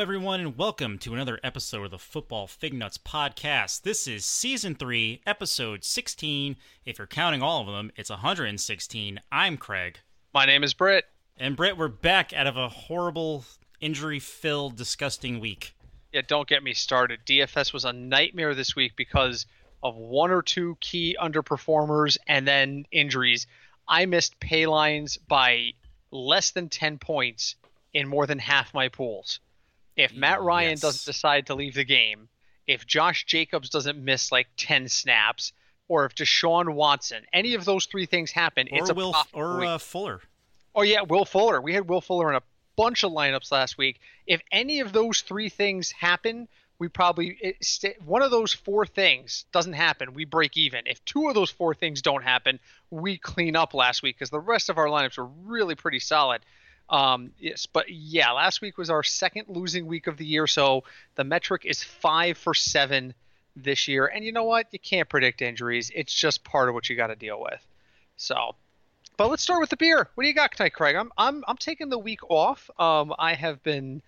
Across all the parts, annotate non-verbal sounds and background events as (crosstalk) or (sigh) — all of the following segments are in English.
Hello, everyone, and welcome to another episode of the Football Fig Nuts podcast. This is season three, episode 16. If you're counting all of them, it's 116. I'm Craig. My name is Britt. And Britt, we're back out of a horrible, injury filled, disgusting week. Yeah, don't get me started. DFS was a nightmare this week because of one or two key underperformers and then injuries. I missed pay lines by less than 10 points in more than half my pools. If Matt Ryan Yes. doesn't decide to leave the game, if Josh Jacobs doesn't miss like 10 snaps, or if Deshaun Watson, any of those three things happen, Or it's a Will or uh, Fuller. Oh yeah, Will Fuller. We had Will Fuller in a bunch of lineups last week. If any of those three things happen, we probably it, st- one of those four things doesn't happen, we break even. If two of those four things don't happen, we clean up last week because the rest of our lineups were really pretty solid. Um, yes, but yeah, last week was our second losing week of the year, so the metric is five for seven this year. And you know what? You can't predict injuries. It's just part of what you got to deal with. So but let's start with the beer. What do you got tonight, Craig? I'm I'm I'm taking the week off. Um, I have been,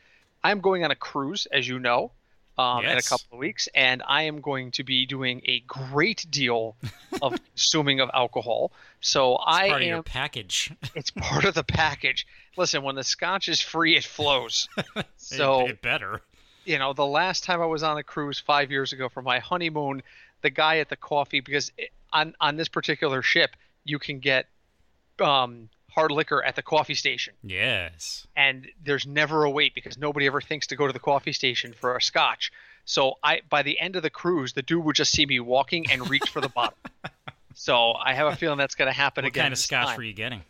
I'm going on a cruise, as you know, um, in a couple of weeks, and I am going to be doing a great deal (laughs) of consuming of alcohol. So It's I part of am. your package. (laughs) It's part of the package. Listen, when the scotch is free, it flows. (laughs) So it, it better. you know, the last time I was on a cruise five years ago for my honeymoon, the guy at the coffee because it, on on this particular ship you can get um, hard liquor at the coffee station, Yes. and there's never a wait because nobody ever thinks to go to the coffee station for a scotch. So I by the end of the cruise, the dude would just see me walking and reach for the (laughs) bottle. So I have a feeling that's going to happen What again. What kind of scotch time. were you getting?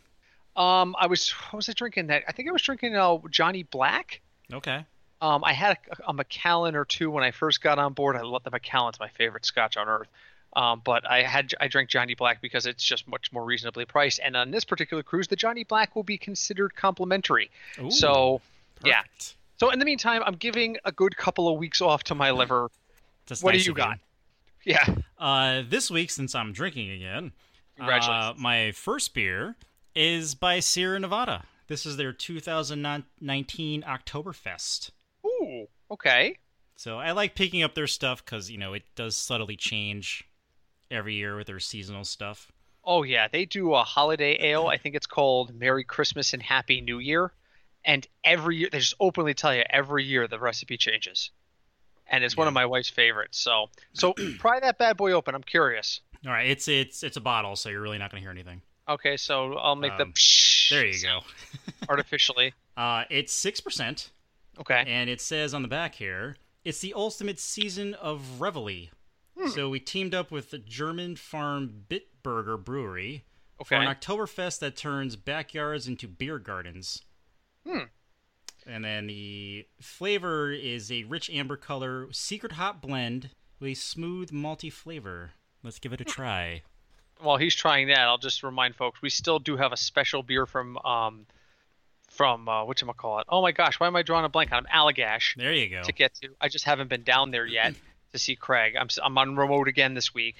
Um, I was what was I drinking that? I think I was drinking uh, Johnny Black. Okay. Um, I had a, a Macallan or two when I first got on board. I love the Macallan's my favorite Scotch on earth. Um, but I had I drank Johnny Black because it's just much more reasonably priced. And on this particular cruise, the Johnny Black will be considered complimentary. Ooh, so yeah. So in the meantime, I'm giving a good couple of weeks off to my liver. That's what do you got? Yeah. Uh, this week, since I'm drinking again, uh, my first beer is by Sierra Nevada. This is their 2019 Oktoberfest. Ooh. Okay. So I like picking up their stuff because you know it does subtly change every year with their seasonal stuff. Oh yeah, they do a holiday ale. I think it's called Merry Christmas and Happy New Year. And every year they just openly tell you every year the recipe changes. And it's one of my wife's favorites. So so (clears throat) pry that bad boy open. I'm curious. All right, it's it's it's a bottle, so you're really not going to hear anything. Okay, so I'll make Um, the There you go. (laughs) artificially. Uh, it's six percent, Okay. and it says on the back here, it's the ultimate season of reveille. Hmm. So we teamed up with the German farm Bitburger Brewery for Okay. an Oktoberfest that turns backyards into beer gardens. Hmm. And then the flavor is a rich amber color, secret hop blend with a smooth malty flavor. Let's give it a try. While he's trying that, I'll just remind folks we still do have a special beer from um from uh whatchamacallit. Oh my gosh, why am I drawing a blank on him? Allagash. There you go. to get to. I just haven't been down there yet (laughs) to see Craig. I'm, I'm on remote again this week.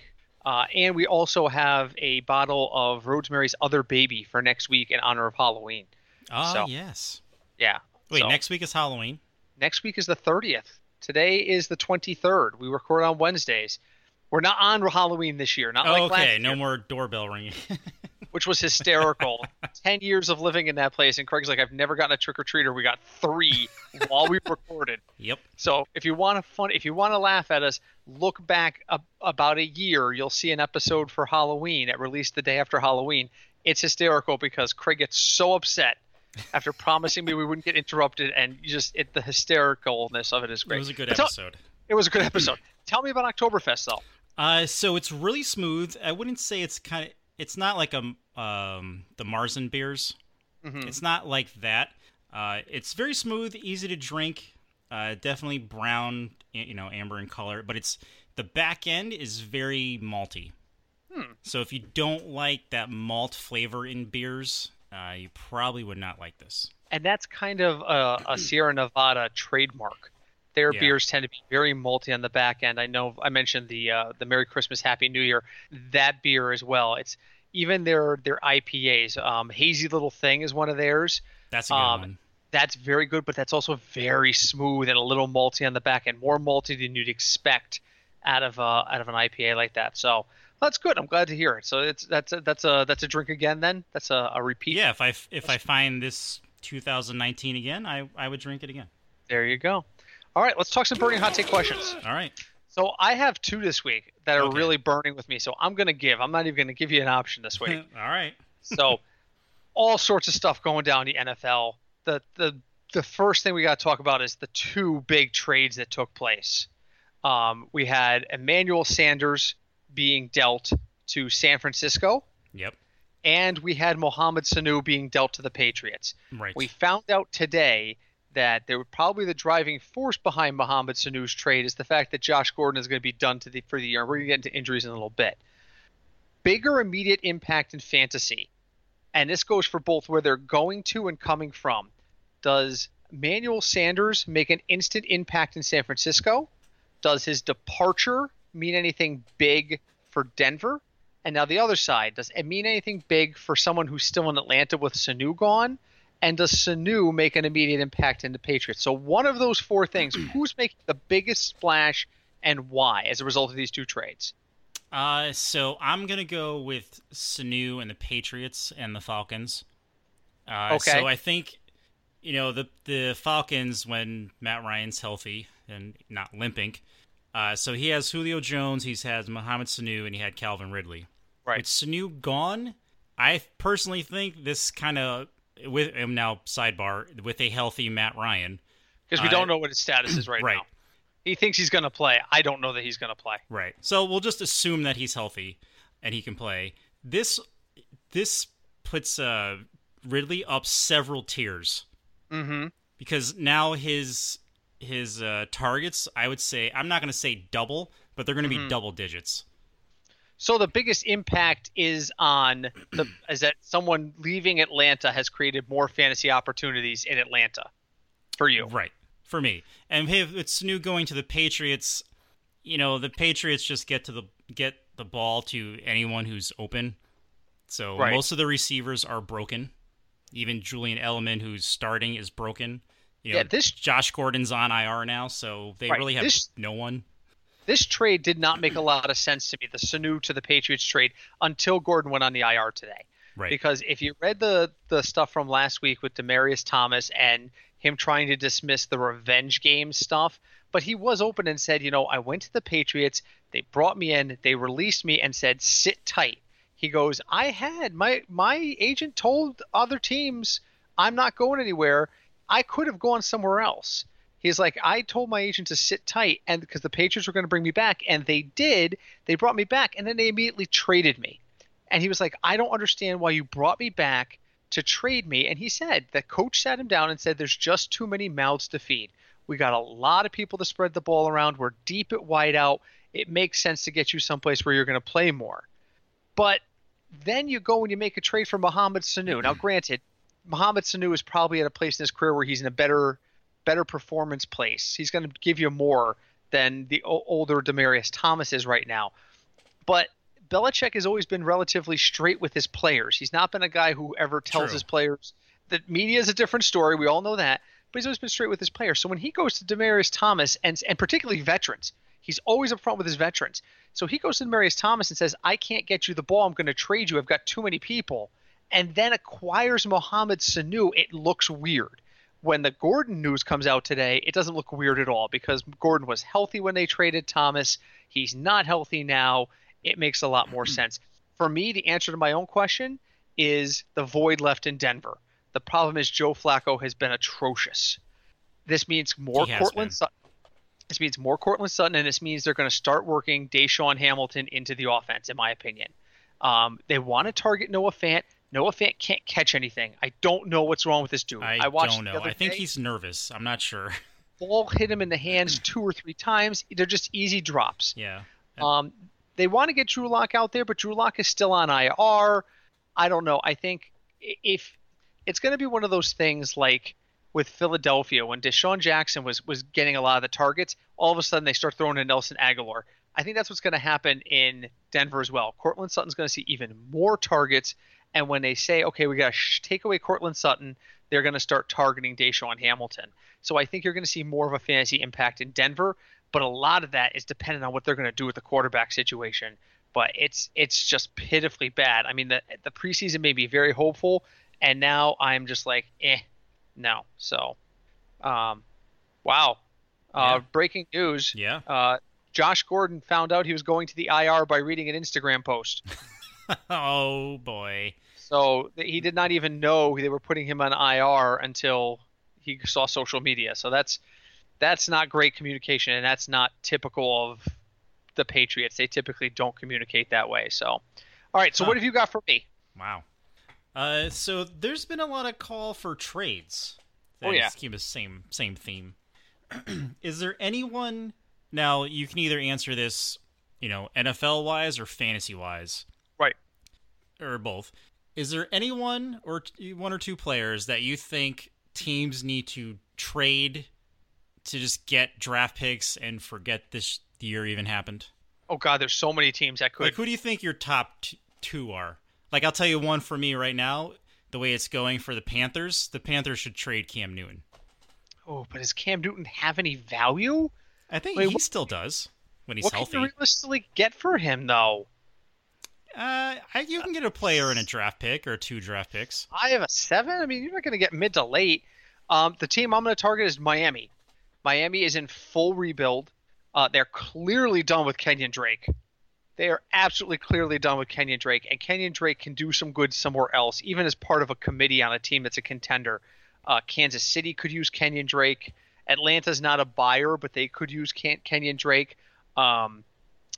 Uh, and we also have a bottle of Rosemary's Other Baby for next week in honor of Halloween. Ah, So- yes. Yeah. Wait, So, next week is Halloween. next week is the 30th. Today is the 23rd. We record on Wednesdays. We're not on Halloween this year, not Oh, like last okay, no more doorbell ringing. (laughs) which was hysterical. (laughs) Ten years of living in that place, and Craig's like, I've never gotten a trick or treater. We got three (laughs) while we recorded. yep. So if you want to fun, if you want to laugh at us, look back a, about a year. You'll see an episode for Halloween. It released the day after Halloween. It's hysterical because Craig gets so upset after (laughs) promising me we wouldn't get interrupted, and just it, the hystericalness of it is great. It was a good But tell- episode. it was a good episode. Tell me about Oktoberfest though. Uh, so it's really smooth. I wouldn't say it's kind of. It's not like a um the Marzen beers. Mhm. It's not like that. Uh, it's very smooth, easy to drink. Uh, definitely brown, you know, amber in color. But it's the back end is very malty. Hmm. So if you don't like that malt flavor in beers, uh, you probably would not like this. and that's kind of a, a Sierra Nevada trademark. Their Yeah. beers tend to be very malty on the back end. I know I mentioned the uh, the Merry Christmas, Happy New Year. That beer as well. It's even their their IPAs. Um, Hazy Little Thing is one of theirs. That's a good Um, one. That's very good, but that's also very smooth and a little malty on the back end, more malty than you'd expect out of uh, out of an IPA like that. So that's good. I'm glad to hear it. So it's that's a, that's a that's a drink again. Then that's a, a repeat. Yeah, if I if I find this 2019 again, I I would drink it again. There you go. All right, let's talk some burning hot take questions. All right. So I have two this week that are Okay. really burning with me. So I'm gonna give. I'm not even gonna give you an option this week. (laughs) All right. so all sorts of stuff going down the NFL. The the the first thing we got to talk about is the two big trades that took place. Um, we had Emmanuel Sanders being dealt to San Francisco, Yep. and we had Mohamed Sanu being dealt to the Patriots. Right. We found out today that they were probably the driving force behind Mohamed Sanu's trade is the fact that Josh Gordon is going to be done to the, for the year. We're going to get into injuries in a little bit. Bigger immediate impact in fantasy, and this goes for both where they're going to and coming from. Does Manuel Sanders make an instant impact in San Francisco? Does his departure mean anything big for Denver? And now the other side, does it mean anything big for someone who's still in Atlanta with Sanu gone? And does Sanu make an immediate impact in the Patriots? So one of those four things, (clears throat) who's making the biggest splash and why as a result of these two trades? Uh, so I'm gonna go with Sanu and the Patriots and the Falcons. Uh, Okay. So I think, you know, the the Falcons when Matt Ryan's healthy and not limping. Uh, so he has Julio Jones, he's had Mohamed Sanu, and he had Calvin Ridley. Right. With Sanu gone, I personally think this kind of with um, now sidebar with a healthy Matt Ryan. Because we Uh, don't know what his status is right, right. now. He thinks he's going to play. I don't know that he's going to play. Right. So we'll just assume that he's healthy and he can play. This this puts uh, Ridley up several tiers Mm-hmm. because now his his uh, targets, I would say, I'm not going to say double, but they're going to be Mhm. double digits. So the biggest impact is on the (clears throat) is that someone leaving Atlanta has created more fantasy opportunities in Atlanta for you. Right. For me. And if it's new going to the Patriots, you know, the Patriots just get to the get the ball to anyone who's open. So Right. most of the receivers are broken. Even Julian Edelman, who's starting, is broken. You know, Yeah, this- Josh Gordon's on IR now, so they Right, really have this- no one. This trade did not make a lot of sense to me, the Sanu to the Patriots trade, until Gordon went on the IR today. Right. Because if you read the the stuff from last week with Demaryius Thomas and him trying to dismiss the revenge game stuff, but he was open and said, you know, I went to the Patriots, they brought me in, they released me and said sit tight. He goes, I had my my agent told other teams I'm not going anywhere. I could have gone somewhere else. He's like, I told my agent to sit tight, and because the Patriots were going to bring me back, and they did. They brought me back, and then they immediately traded me. And he was like, I don't understand why you brought me back to trade me. And he said the coach sat him down and said, There's just too many mouths to feed. We got a lot of people to spread the ball around. We're deep at wideout. It makes sense to get you someplace where you're going to play more. But then you go and you make a trade for Mohamed Sanu. Now, granted, Mohamed Sanu is probably at a place in his career where he's in a better better performance place. He's going to give you more than the older Demaryius Thomas is right now. But Belichick has always been relatively straight with his players. He's not been a guy who ever tells True. his players that media is a different story. We all know that. But he's always been straight with his players. So when he goes to Demaryius Thomas and and particularly veterans, he's always upfront with his veterans. So he goes to Demaryius Thomas and says, "I can't get you the ball. I'm going to trade you. I've got too many people." And then acquires Mohamed Sanu. It looks weird when the Gordon news comes out today, it doesn't look weird at all because Gordon was healthy when they traded Thomas. He's not healthy now. It makes a lot more sense. For me, the answer to my own question is the void left in Denver. The problem is Joe Flacco has been atrocious. This means more Courtland. Sutton. This means more Courtland Sutton, and this means they're going to start working DaeSean Hamilton into the offense, in my opinion. Um, they want to target Noah Fant. Noah Fant can't catch anything. I don't know what's wrong with this dude. I, watched don't know. I think day he's nervous. I'm not sure. (laughs) ball hit him in the hands two or three times. They're just easy drops. yeah. Um, they want to get Drew Lock out there, but Drew Lock is still on IR. I don't know. I think if it's going to be one of those things like with Philadelphia when DeSean Jackson was was getting a lot of the targets, all of a sudden they start throwing in Nelson Agholor. I think that's what's going to happen in Denver as well. Courtland Sutton's going to see even more targets, and when they say, okay, we got to sh- take away Courtland Sutton, they're going to start targeting DaeSean Hamilton. So I think you're going to see more of a fantasy impact in Denver, but a lot of that is dependent on what they're going to do with the quarterback situation. But it's it's just pitifully bad. I mean, the the preseason made me very hopeful, and now I'm just like, eh, no. So, um, wow. Uh, Yeah. Breaking news. Yeah. Uh, Josh Gordon found out he was going to the IR by reading an Instagram post. (laughs) (laughs) oh boy. So he did not even know they were putting him on IR until he saw social media. So that's that's not great communication, and that's not typical of the Patriots. They typically don't communicate that way. So, all right. So Huh. what have you got for me? Wow. Uh, so there's been a lot of call for trades. Oh, yeah. Keep the same same theme. (clears throat) Is there anyone now? You can either answer this, you know, NFL wise or fantasy wise. Or both. Is there anyone or t- one or two players that you think teams need to trade to just get draft picks and forget this year even happened? Oh God, there's so many teams that could. Like, who do you think your top t- two are? Like, I'll tell you one for me right now. The way it's going for the Panthers, the Panthers should trade Cam Newton. oh, but does Cam Newton have any value? I think Wait, he what- still does when he's what healthy. can you realistically get for him though? Uh, I, you can get a player and a draft pick or two draft picks. I have a seven. I mean, you're not going to get mid to late. Um, the team I'm going to target is Miami. Miami is in full rebuild. Uh, they're clearly done with Kenyan Drake. They are absolutely clearly done with Kenyan Drake, and Kenyan Drake can do some good somewhere else, even as part of a committee on a team that's a contender. Uh, Kansas City could use Kenyan Drake. Atlanta's not a buyer, but they could use Ken- Kenyan Drake. Um,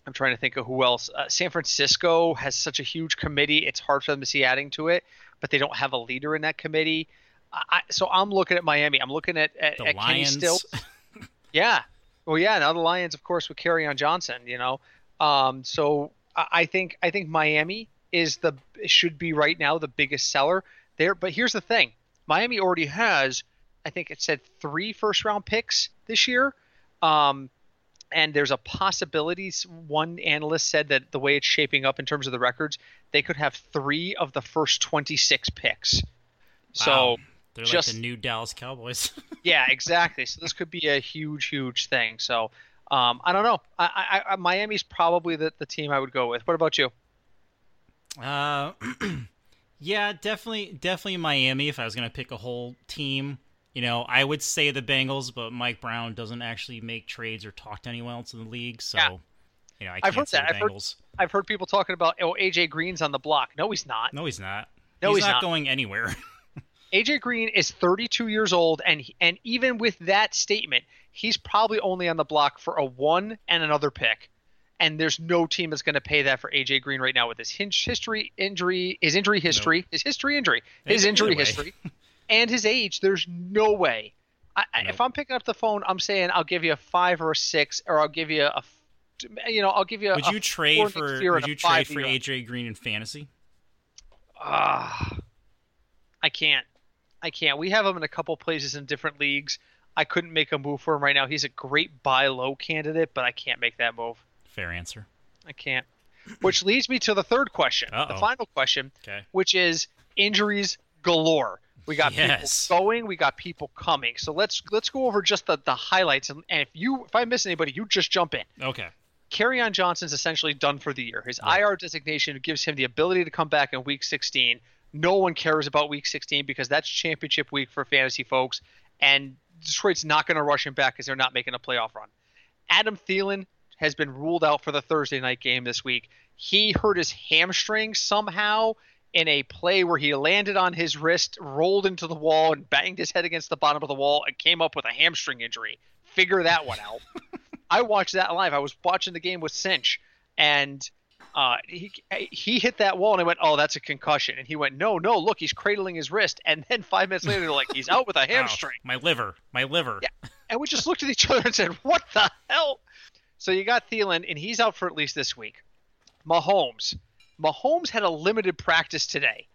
I'm trying to think of who else. Uh, San Francisco has such a huge committee; it's hard for them to see adding to it, but they don't have a leader in that committee. I, so I'm looking at Miami. I'm looking at at, The at Kenny Lions. Stills. (laughs) Yeah. Well, yeah. Now the Lions, of course, with on Johnson. You know, um, so I, I think I think Miami is the should be right now the biggest seller there. But here's the thing: Miami already has, I think it said three first round picks this year. Um, and there's a possibility. One analyst said that the way it's shaping up in terms of the records, they could have three of the first 26 picks. So they're just- like the new Dallas Cowboys. (laughs) yeah, exactly. So this could be a huge, huge thing. So um, I don't know. I, I, I, Miami's probably the, the team I would go with. What about you? Uh, (clears throat) yeah, definitely, definitely Miami. If I was gonna pick a whole team, you know, I would say the Bengals, but Mike Brown doesn't actually make trades or talk to anyone else in the league, so Yeah. you know, I I've can't heard say that. the I've heard- I've heard people talking about oh AJ Green's on the block. No, he's not. No, he's not. No, he's, he's not, not. going anywhere. (laughs) AJ Green is 32 years old, and and even with that statement, he's probably only on the block for a one and another pick. And there's no team that's going to pay that for AJ Green right now with his history, injury, his injury history, his history, injury, his injury history, (laughs) and his age. There's no way. I, Nope. If I'm picking up the phone, I'm saying I'll give you a five or a six, or I'll give you a, you know, I'll give you. would a you trade for? Would you trade for. AJ Green in fantasy? Ah, I can't. I can't. We have him in a couple places in different leagues. I couldn't make a move for him right now. He's a great buy low candidate, but I can't make that move. Fair answer. I can't. Which leads me to the third question, the Uh-oh. final question, Okay. which is injuries galore. We got Yes. people going, we got people coming. So let's let's go over just the, the highlights. And, and if you if I miss anybody, you just jump in. Okay. Kerryon Johnson's essentially done for the year. His. IR designation gives him the ability to come back in week 16. No one cares about week 16 because that's championship week for fantasy folks, and Detroit's not going to rush him back because they're not making a playoff run. Adam Thielen has been ruled out for the Thursday night game this week. He hurt his hamstring somehow in a play where he landed on his wrist, rolled into the wall, and banged his head against the bottom of the wall and came up with a hamstring injury. Figure that one out. (laughs) I watched that live. I was watching the game with Cinch, and uh, he he hit that wall, and I went, "Oh, that's a concussion." And he went, "No, no, look, he's cradling his wrist." And then five minutes later, they're like, "He's out with a (laughs) Ow, hamstring." my liver. My liver. Yeah. And we just looked at each other and said, "What the hell?" So you got Thielen, and he's out for at least this week. Mahomes, Mahomes had a limited practice today.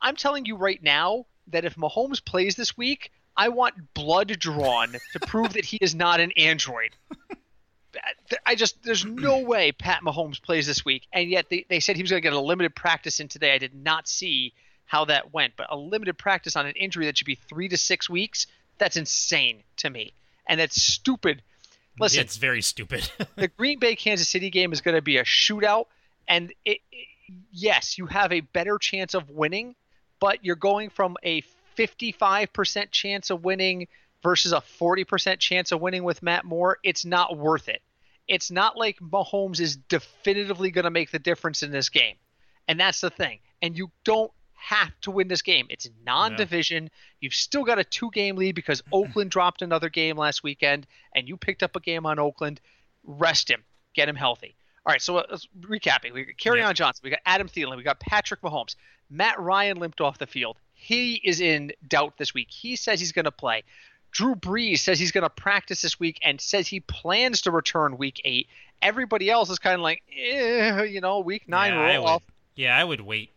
I'm telling you right now that if Mahomes plays this week, I want blood drawn to prove that he is not an android. I just there's no way Pat Mahomes plays this week, and yet they, they said he was going to get a limited practice in today. I did not see how that went, but a limited practice on an injury that should be three to six weeks, that's insane to me. And that's stupid. Listen, it's very stupid. (laughs) the Green Bay Kansas City game is going to be a shootout, and it, it, yes, you have a better chance of winning, but you're going from a 55% chance of winning versus a 40% chance of winning with Matt Moore. It's not worth it. It's not like Mahomes is definitively going to make the difference in this game. And that's the thing. And you don't have to win this game. It's non-division. You've still got a two-game lead because (clears throat) Oakland dropped another game last weekend, and you picked up a game on Oakland. Rest him, get him healthy. All right, so let's recapping. We got Kerryon yeah. Johnson, we got Adam Thielen, we got Patrick Mahomes. Matt Ryan limped off the field. He is in doubt this week. He says he's going to play. Drew Brees says he's going to practice this week and says he plans to return week eight. Everybody else is kind of like, eh, you know, week nine yeah, roll off. Yeah, I would wait.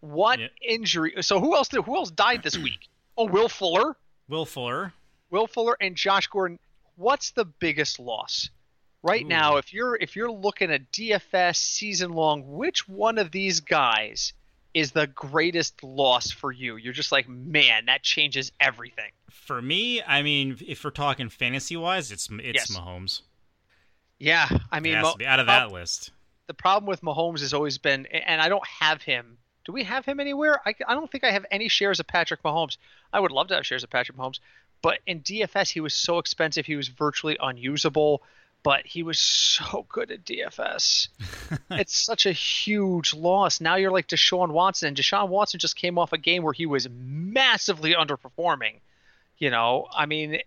What yeah. injury? So who else did? Who else died this week? (clears throat) Oh, Will Fuller. Will Fuller. Will Fuller and Josh Gordon. What's the biggest loss? Right Ooh. now, if you're if you're looking at DFS season long, which one of these guys is the greatest loss for you? You're just like, man, that changes everything. For me, I mean, if we're talking fantasy wise, it's it's yes. Mahomes. Yeah, I mean, out of that list. The problem with Mahomes has always been, and I don't have him do we have him anywhere? I, I don't think I have any shares of Patrick Mahomes. I would love to have shares of Patrick Mahomes, but in DFS he was so expensive he was virtually unusable. But he was so good at DFS. (laughs) it's such a huge loss. Now you're like Deshaun Watson, and Deshaun Watson just came off a game where he was massively underperforming. You know, I mean,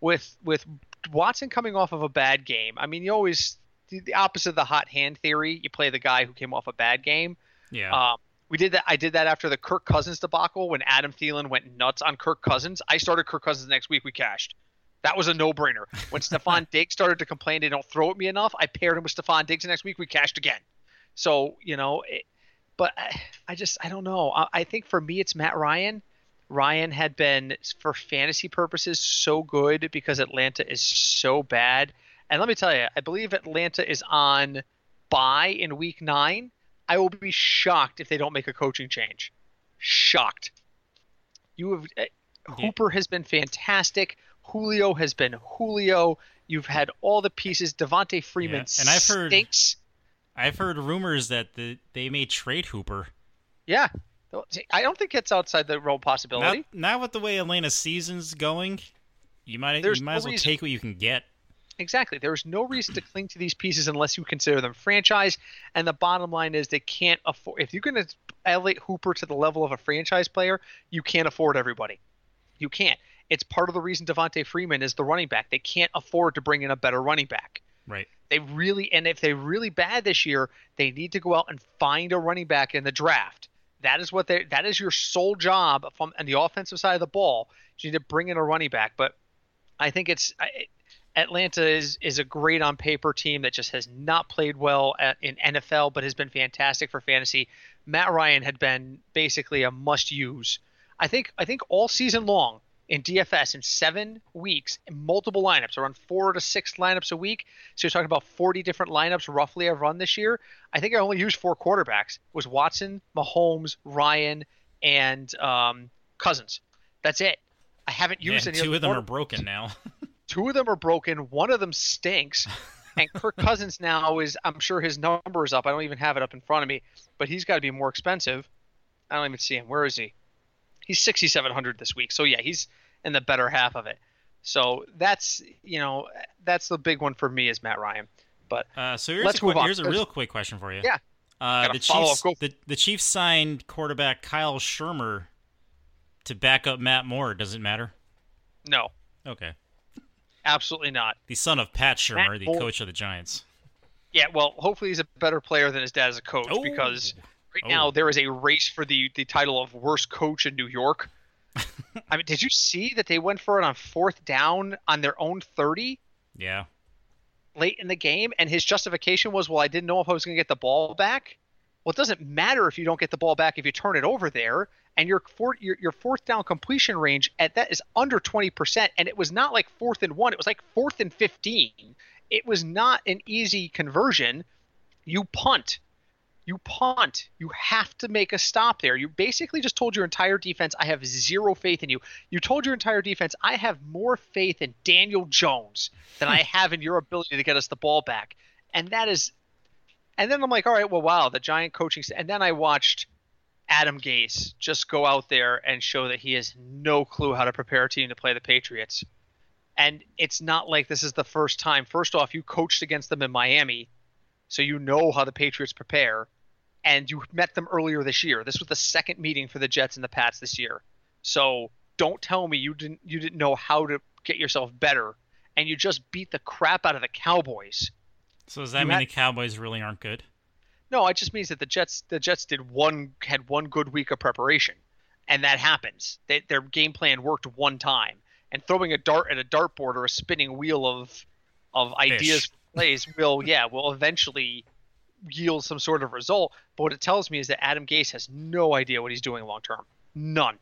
with with Watson coming off of a bad game, I mean, you always the opposite of the hot hand theory. You play the guy who came off a bad game. Yeah. Um, we did that. I did that after the Kirk Cousins debacle when Adam Thielen went nuts on Kirk Cousins. I started Kirk Cousins next week. We cashed. That was a no-brainer. When (laughs) Stefon Diggs started to complain they don't throw at me enough, I paired him with Stefon Diggs next week. We cashed again. So you know, it, but I, I, just I don't know. I, I think for me it's Matt Ryan. Ryan had been for fantasy purposes so good because Atlanta is so bad. And let me tell you, I believe Atlanta is on bye in week nine. I will be shocked if they don't make a coaching change. Shocked. You have uh, Hooper has been fantastic. Julio has been Julio. You've had all the pieces. Devonta Freeman yeah. and I've heard stinks. I've heard rumors that the, they may trade Hooper. Yeah, I don't think it's outside the realm possibility. Not, not with the way Atlanta's season's going. You might There's you might no as well reason. take what you can get. Exactly. There is no reason to cling to these pieces unless you consider them franchise. And the bottom line is they can't afford. If you're going to elevate Hooper to the level of a franchise player, you can't afford everybody. You can't. It's part of the reason Devonta Freeman is the running back. They can't afford to bring in a better running back. Right. They really, and if they're really bad this year, they need to go out and find a running back in the draft. That is what they. That is your sole job from on the offensive side of the ball. You need to bring in a running back, but I think it's. Atlanta is is a great on paper team that just has not played well at, in NFL, but has been fantastic for fantasy. Matt Ryan had been basically a must use. I think I think all season long in DFS in seven weeks, multiple lineups, around four to six lineups a week. So you're talking about 40 different lineups roughly I've run this year. I think I only used four quarterbacks. It was Watson, Mahomes, Ryan, and um, Cousins. That's it. I haven't used yeah, any. Two of them are broken now. (laughs) Two of them are broken. One of them stinks. And Kirk (laughs) Cousins now is, I'm sure his number is up. I don't even have it up in front of me, but he's got to be more expensive. I don't even see him. Where is he? He's 6,700 this week. So yeah, he's in the better half of it. So that's you know that's the big one for me is Matt Ryan. But uh, so here's a, on. Here's a real quick question for you. Yeah. Uh, the Chiefs, the, the Chiefs signed quarterback Kyle Shurmur to back up Matt Moore. Does it matter? No. Okay. Absolutely not. The son of Pat Shurmur, Matt the coach of the Giants. Yeah, well, hopefully he's a better player than his dad as a coach oh. because right oh. now there is a race for the the title of worst coach in New York. (laughs) I mean, did you see that they went for it on fourth down on their own 30? Yeah. Late in the game, and his justification was, "Well, I didn't know if I was going to get the ball back." Well, it doesn't matter if you don't get the ball back if you turn it over there and your fourth your, your fourth down completion range at that is under 20% and it was not like fourth and 1 it was like fourth and 15 it was not an easy conversion you punt You punt. You have to make a stop there. You basically just told your entire defense, I have zero faith in you. You told your entire defense, I have more faith in Daniel Jones than I (laughs) have in your ability to get us the ball back. And that is. And then I'm like, all right, well, wow, the giant coaching. And then I watched Adam Gase just go out there and show that he has no clue how to prepare a team to play the Patriots. And it's not like this is the first time. First off, you coached against them in Miami, so you know how the Patriots prepare. And you met them earlier this year. This was the second meeting for the Jets and the Pats this year. So don't tell me you didn't you didn't know how to get yourself better, and you just beat the crap out of the Cowboys. So does that You mean had- the Cowboys really aren't good? No, it just means that the Jets the Jets did one had one good week of preparation, and that happens. They, their game plan worked one time, and throwing a dart at a dartboard or a spinning wheel of of ideas for plays will yeah will eventually yield some sort of result. But what it tells me is that Adam Gase has no idea what he's doing long term. None,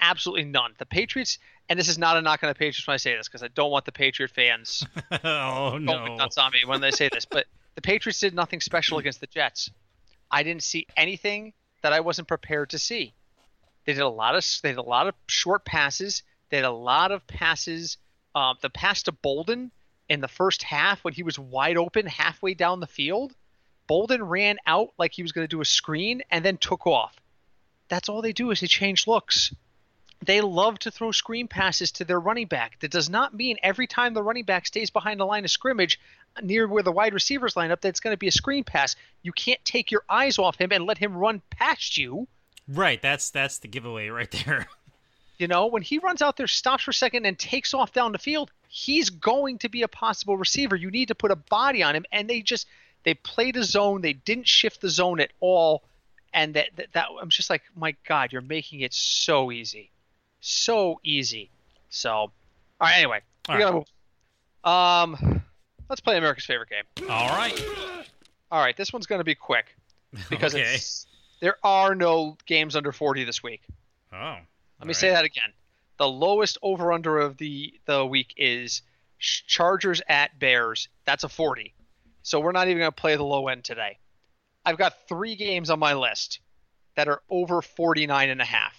absolutely none. The Patriots, and this is not a knock on the Patriots when I say this because I don't want the Patriot fans (laughs) oh going no! nuts on me when they say this, but the Patriots did nothing special against the Jets. I didn't see anything that I wasn't prepared to see. They did a lot of they did a lot of short passes. They had a lot of passes. Um, the pass to Bolden in the first half when he was wide open halfway down the field, Bolden ran out like he was going to do a screen and then took off. That's all they do is they change looks they love to throw screen passes to their running back. That does not mean every time the running back stays behind the line of scrimmage near where the wide receivers line up that it's going to be a screen pass. You can't take your eyes off him and let him run past you. Right, that's that's the giveaway right there. (laughs) You know, when he runs out there, stops for a second, and takes off down the field, he's going to be a possible receiver. You need to put a body on him, and they just they played a zone. They didn't shift the zone at all, and that that, that I'm just like, my God, you're making it so easy, so easy. So, all right. Anyway, we gotta move. Um, let's play America's favorite game. All right. All right, this one's going to be quick because okay. it's, there are no games under 40 this week. Oh. Let me say that again. The lowest over under of the the week is Chargers at Bears. That's a 40. So we're not even going to play the low end today. I've got 3 games on my list that are over 49 and a half.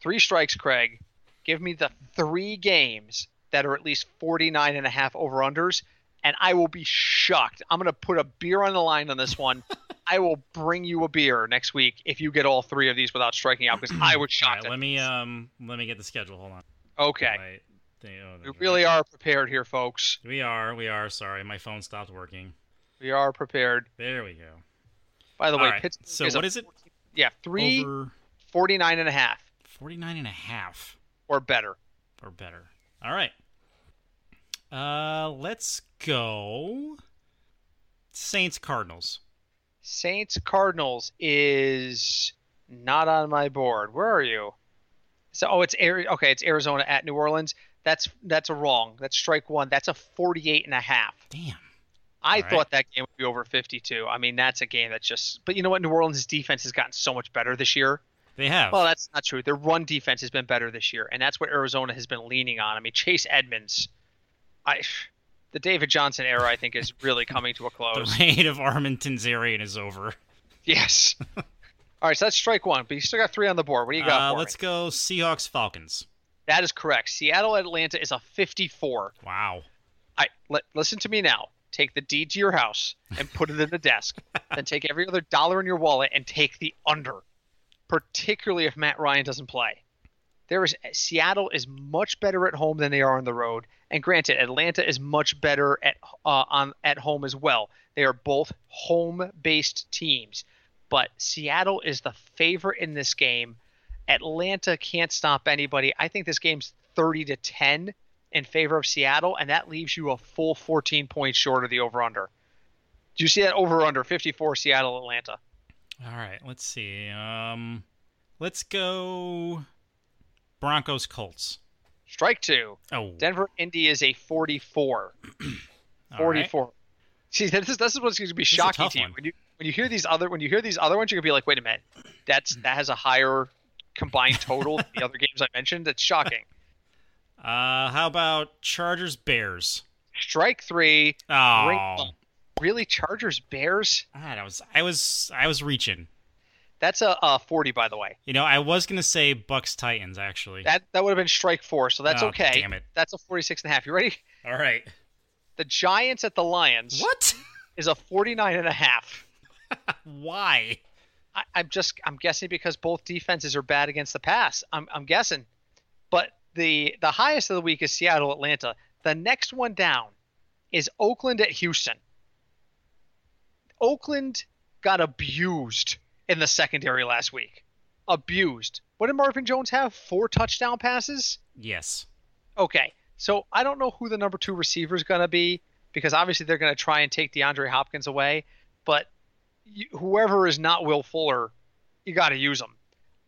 3 strikes, Craig. Give me the 3 games that are at least 49 and a half over unders and I will be shocked. I'm going to put a beer on the line on this one. (laughs) I will bring you a beer next week if you get all 3 of these without striking out because I was shocked. right, let me um let me get the schedule. Hold on. Okay. Thing- oh, We really are prepared here, folks. We are. We are. Sorry, my phone stopped working. We are prepared. There we go. By the All way, right, Pittsburgh so is what is it? 14 Yeah, three Over forty-nine and a half 49 and a half or better. or better. All right. Uh, let's go. Saints Cardinals. Saints Cardinals is not on my board. Where are you? So oh, it's Ari- okay. It's Arizona at New Orleans. That's that's a wrong. That's strike one. That's a 48 and a half. Damn. I All right. thought that game would be over 52. I mean, that's a game that's just. But you know what? New Orleans' defense has gotten so much better this year. They have. Well, that's not true. Their run defense has been better this year, and that's what Arizona has been leaning on. I mean, Chase Edmonds, I, the David Johnson era, I think, is really coming to a (laughs) close. the reign of Armin Tanzarian is over. Yes. (laughs) All right, so that's strike one, but you still got three on the board. What do you got Uh, for let's me? go Seahawks Falcons. That is correct. Seattle Atlanta is a 54. Wow. I let, listen to me now. Take the deed to your house and put it in the desk. (laughs) then take every other dollar in your wallet and take the under, particularly if Matt Ryan doesn't play. There is Seattle is much better at home than they are on the road, and granted, Atlanta is much better at uh, on at home as well. They are both home-based teams, but Seattle is the favorite in this game. Atlanta can't stop anybody. I think this game's 30 to 10 in favor of Seattle, and that leaves you a full 14 points short of the over/under. Do you see that over/under 54 Seattle Atlanta? All right. Let's see. Um, let's go Broncos Colts. Strike two. Oh, Denver Indy is a 44. (clears throat) all right. 44. See, this is this is what's going to be is a shocking to you one. when you when you hear these other when you hear these other ones, you're gonna be like, wait a minute, that's that has a higher combined (laughs) total the other games I mentioned. It's shocking. (laughs) Uh, how about Chargers Bears? Strike three. Oh, Really, Chargers Bears? God, I was I was I was reaching. That's a, a 40, by the way. You know, I was gonna say Bucks Titans actually. That that would have been strike four, so that's Oh, okay. damn it. That's a 46 and a half. You ready? All right. The Giants at the Lions What? is a 49 and a half. (laughs) Why? I, I'm just I'm guessing because both defenses are bad against the pass. I'm I'm guessing, but the the highest of the week is Seattle Atlanta. The next one down is Oakland at Houston. Oakland got abused in the secondary last week. Abused. What did Marvin Jones have? Four touchdown passes. Yes. Okay, so I don't know who the number two receiver is going to be because obviously they're going to try and take DeAndre Hopkins away. But you, whoever is not Will Fuller, you got to use them.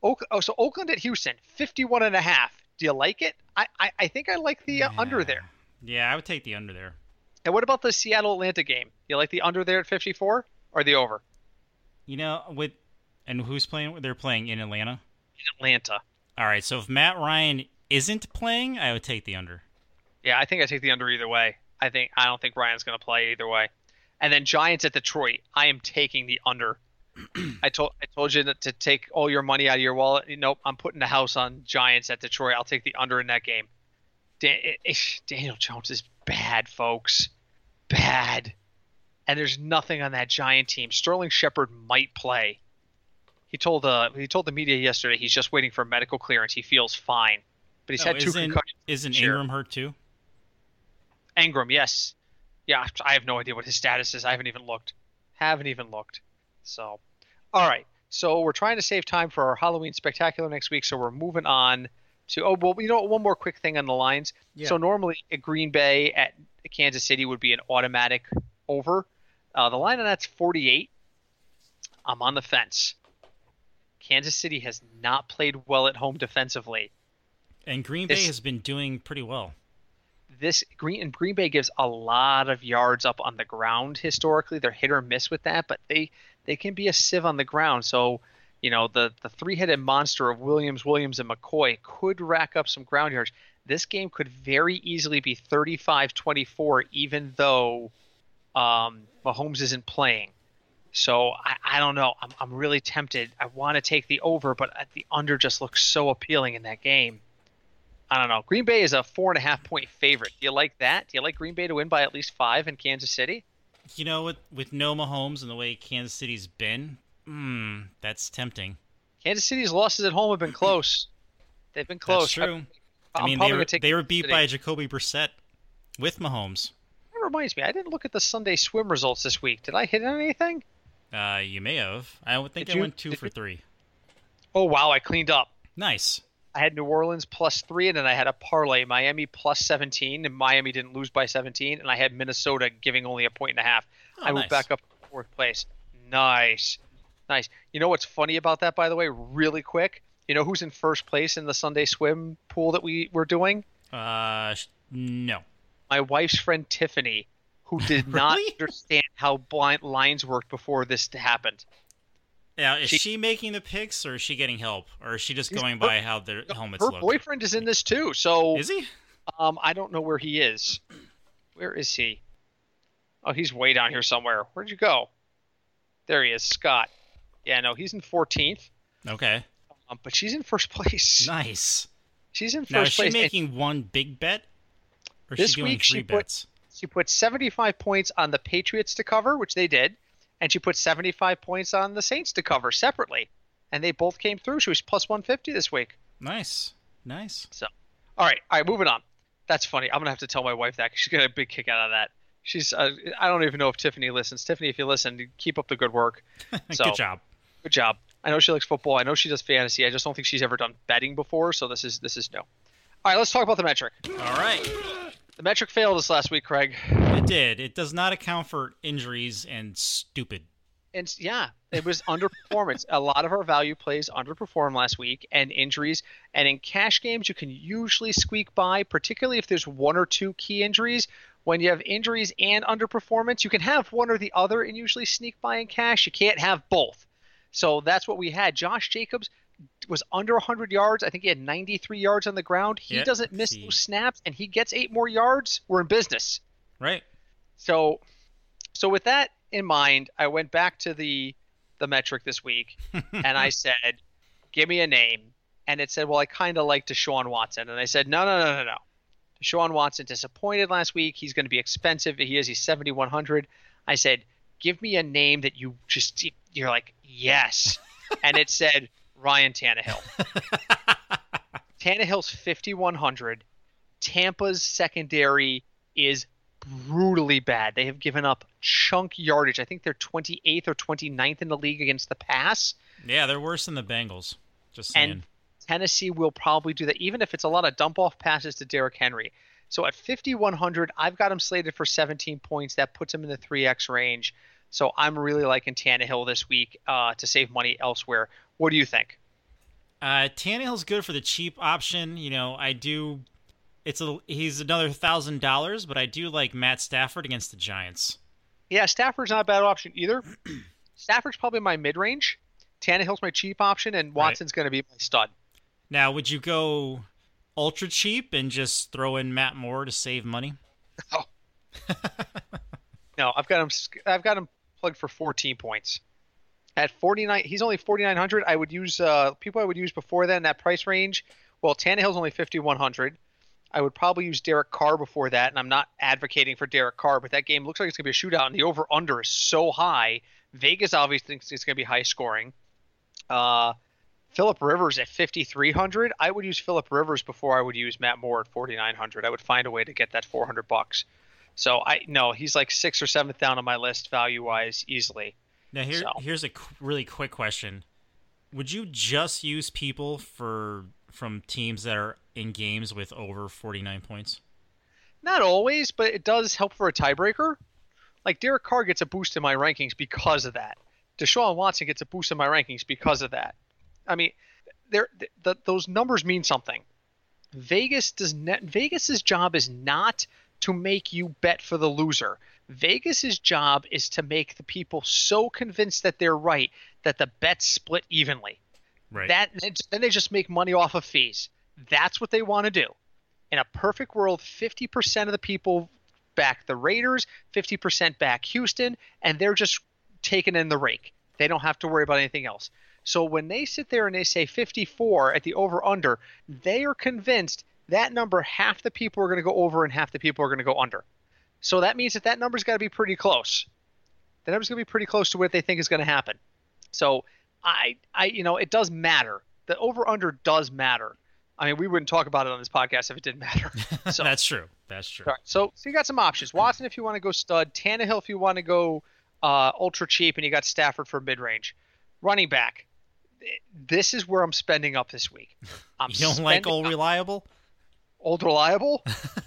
Oak, oh, so Oakland at Houston, 51 and a half. Do you like it? I, I, I think I like the uh, under there. Yeah, I would take the under there. And what about the Seattle Atlanta game? You like the under there at 54 or the over? You know, with and who's playing? They're playing in Atlanta. In Atlanta. All right. So if Matt Ryan isn't playing, I would take the under. Yeah, I think I take the under either way. I think I don't think Ryan's going to play either way. And then Giants at Detroit. I am taking the under. I told I told you to take all your money out of your wallet. Nope, I'm putting the house on Giants at Detroit. I'll take the under in that game. Dan, it- it- Daniel Jones is bad, folks. Bad. And there's nothing on that Giant team. Sterling Shepard might play. He told uh he told the media yesterday he's just waiting for medical clearance. He feels fine, but he's Oh, had two isn't concussions. isn't. Ingram hurt too? Ingram, yes. Yeah, I have no idea what his status is. I haven't even looked. Haven't even looked. So, all right. So we're trying to save time for our Halloween spectacular next week. So we're moving on to oh well, you know one more quick thing on the lines. Yeah. So normally at Green Bay at Kansas City would be an automatic over. Uh, the line on that's 48. I'm on the fence. Kansas City has not played well at home defensively. And Green Bay This- has been doing pretty well. This Green and Green Bay gives a lot of yards up on the ground historically. They're hit or miss with that, but they they can be a sieve on the ground. So, you know, the the three-headed monster of Williams, Williams, and McCoy could rack up some ground yards. This game could very easily be 35-24, even though um, Mahomes isn't playing. So I, I don't know. I'm, I'm really tempted. I want to take the over, but the under just looks so appealing in that game. I don't know. Green Bay is a four and a half point favorite. Do you like that? Do you like Green Bay to win by at least five in Kansas City? You know, with with no Mahomes and the way Kansas City's been, hmm, that's tempting. Kansas City's losses at home have been (clears throat) close. They've been close. That's true. I, I'm mean, they were, they were beat by Jacoby Brissett with Mahomes. That reminds me, I didn't look at the Sunday swim results this week. Did I hit anything? Uh, you may have. I would think Did I you- went two for you- three. Oh wow, I cleaned up. Nice. I had New Orleans plus three, and then I had a parlay Miami plus 17, and Miami didn't lose by 17, and I had Minnesota giving only a point and a half. Oh, I moved nice. back up to fourth place. Nice, nice. You know what's funny about that, by the way, really quick? You know who's in first place in the Sunday swim pool that we were doing? Uh, no. My wife's friend Tiffany, who did not (laughs) understand how blind lines worked before this happened. Now, is She- she, making the picks, or is she getting help, or is she just going her- by how their helmets Her look? Her boyfriend is in this too, so Is he? Um, I don't know where he is. Where is he? Oh, he's way down here somewhere. Where'd you go? There he is, Scott. Yeah, no, he's in 14th, Okay. um, but she's in first place. (laughs) Nice. She's in first Now, is she place. and making one big bet, or is This she doing week she three put- bets? She put 75 points on the Patriots to cover, which they did, and she put 75 points on the Saints to cover separately, and they both came through. She was plus 150 this week. Nice. Nice. So, all right, all right, moving on. That's funny. I'm gonna have to tell my wife that 'cause she's got a big kick out of that. She's. Uh, I don't even know if Tiffany listens. Tiffany, if you listen, keep up the good work. (laughs) So- Good job. Good job. I know she likes football. I know she does fantasy. I just don't think she's ever done betting before, so this is this is new. All right, let's talk about the metric. All right. The metric failed us last week, Craig. It did. It does not account for injuries and stupid. And yeah, it was underperformance. a lot of our value plays underperformed last week, and injuries. And in cash games, you can usually squeak by, particularly if there's one or two key injuries. When you have injuries and underperformance, you can have one or the other and usually sneak by in cash. You can't have both. So that's what we had. Josh Jacobs was under 100 yards. I think he had 93 yards on the ground. He Yeah, doesn't miss those snaps, and he gets eight more yards. We're in business. Right. So So with that in mind, I went back to the the metric this week (laughs) and I said, "Give me a name." And it said, "Well, I kind of like Deshaun Watson." And I said, "No, no, no, no, no. Deshaun Watson disappointed last week. He's going to be expensive. He is. He's 7100." I said, "Give me a name that you just you're like, "Yes." (laughs) and it said Ryan Tannehill. (laughs) Tannehill's 5100. Tampa's secondary is brutally bad. They have given up chunk yardage. I think they're 28th or 29th in the league against the pass. Yeah, they're worse than the Bengals. Just saying. And Tennessee will probably do that, even if it's a lot of dump off passes to Derrick Henry. So at 5,100, I've got him slated for 17 points. That puts him in the 3x range. So I'm really liking Tannehill this week uh, to save money elsewhere. What do you think? Uh, Tannehill's good for the cheap option. You know, I do. It's a he's another thousand dollars, but I do like Matt Stafford against the Giants. Yeah, Stafford's not a bad option either. (clears throat) Stafford's probably my mid range. Tannehill's my cheap option, and Watson's right. going to be my stud. Now, would you go ultra cheap and just throw in Matt Moore to save money? Oh. (laughs) no, I've got him. I've got him plugged for 14 points. At 49, he's only 4,900. I would use uh, people I would use before then that price range. Well, Tannehill's only 5,100. I would probably use Derek Carr before that, and I'm not advocating for Derek Carr, but that game looks like it's going to be a shootout, and the over under is so high. Vegas obviously thinks it's going to be high scoring. Uh, Philip Rivers at 5,300. I would use Philip Rivers before I would use Matt Moore at 4,900. I would find a way to get that 400 bucks. So I no, he's like sixth or seventh down on my list value wise easily. Now here, so. here's a qu- really quick question: Would you just use people for from teams that are in games with over 49 points? Not always, but it does help for a tiebreaker. Like Derek Carr gets a boost in my rankings because of that. Deshaun Watson gets a boost in my rankings because of that. I mean, there the, those numbers mean something. Vegas does net Vegas's job is not to make you bet for the loser. Vegas's job is to make the people so convinced that they're right that the bets split evenly. Right. That then they just make money off of fees. That's what they want to do. In a perfect world, 50% of the people back the Raiders, 50% back Houston, and they're just taking in the rake. They don't have to worry about anything else. So when they sit there and they say 54 at the over under, they are convinced that number half the people are going to go over and half the people are going to go under. So that means that that number's got to be pretty close. The number's going to be pretty close to what they think is going to happen. So I, I, you know, it does matter. The over under does matter. I mean, we wouldn't talk about it on this podcast if it didn't matter. (laughs) So that's true. That's true. Right, so, so you got some options. (clears throat) Watson, if you want to go stud. Tannehill, if you want to go uh, ultra cheap, and you got Stafford for mid range. Running back. This is where I'm spending up this week. (laughs) I'm you don't like old reliable? Old reliable?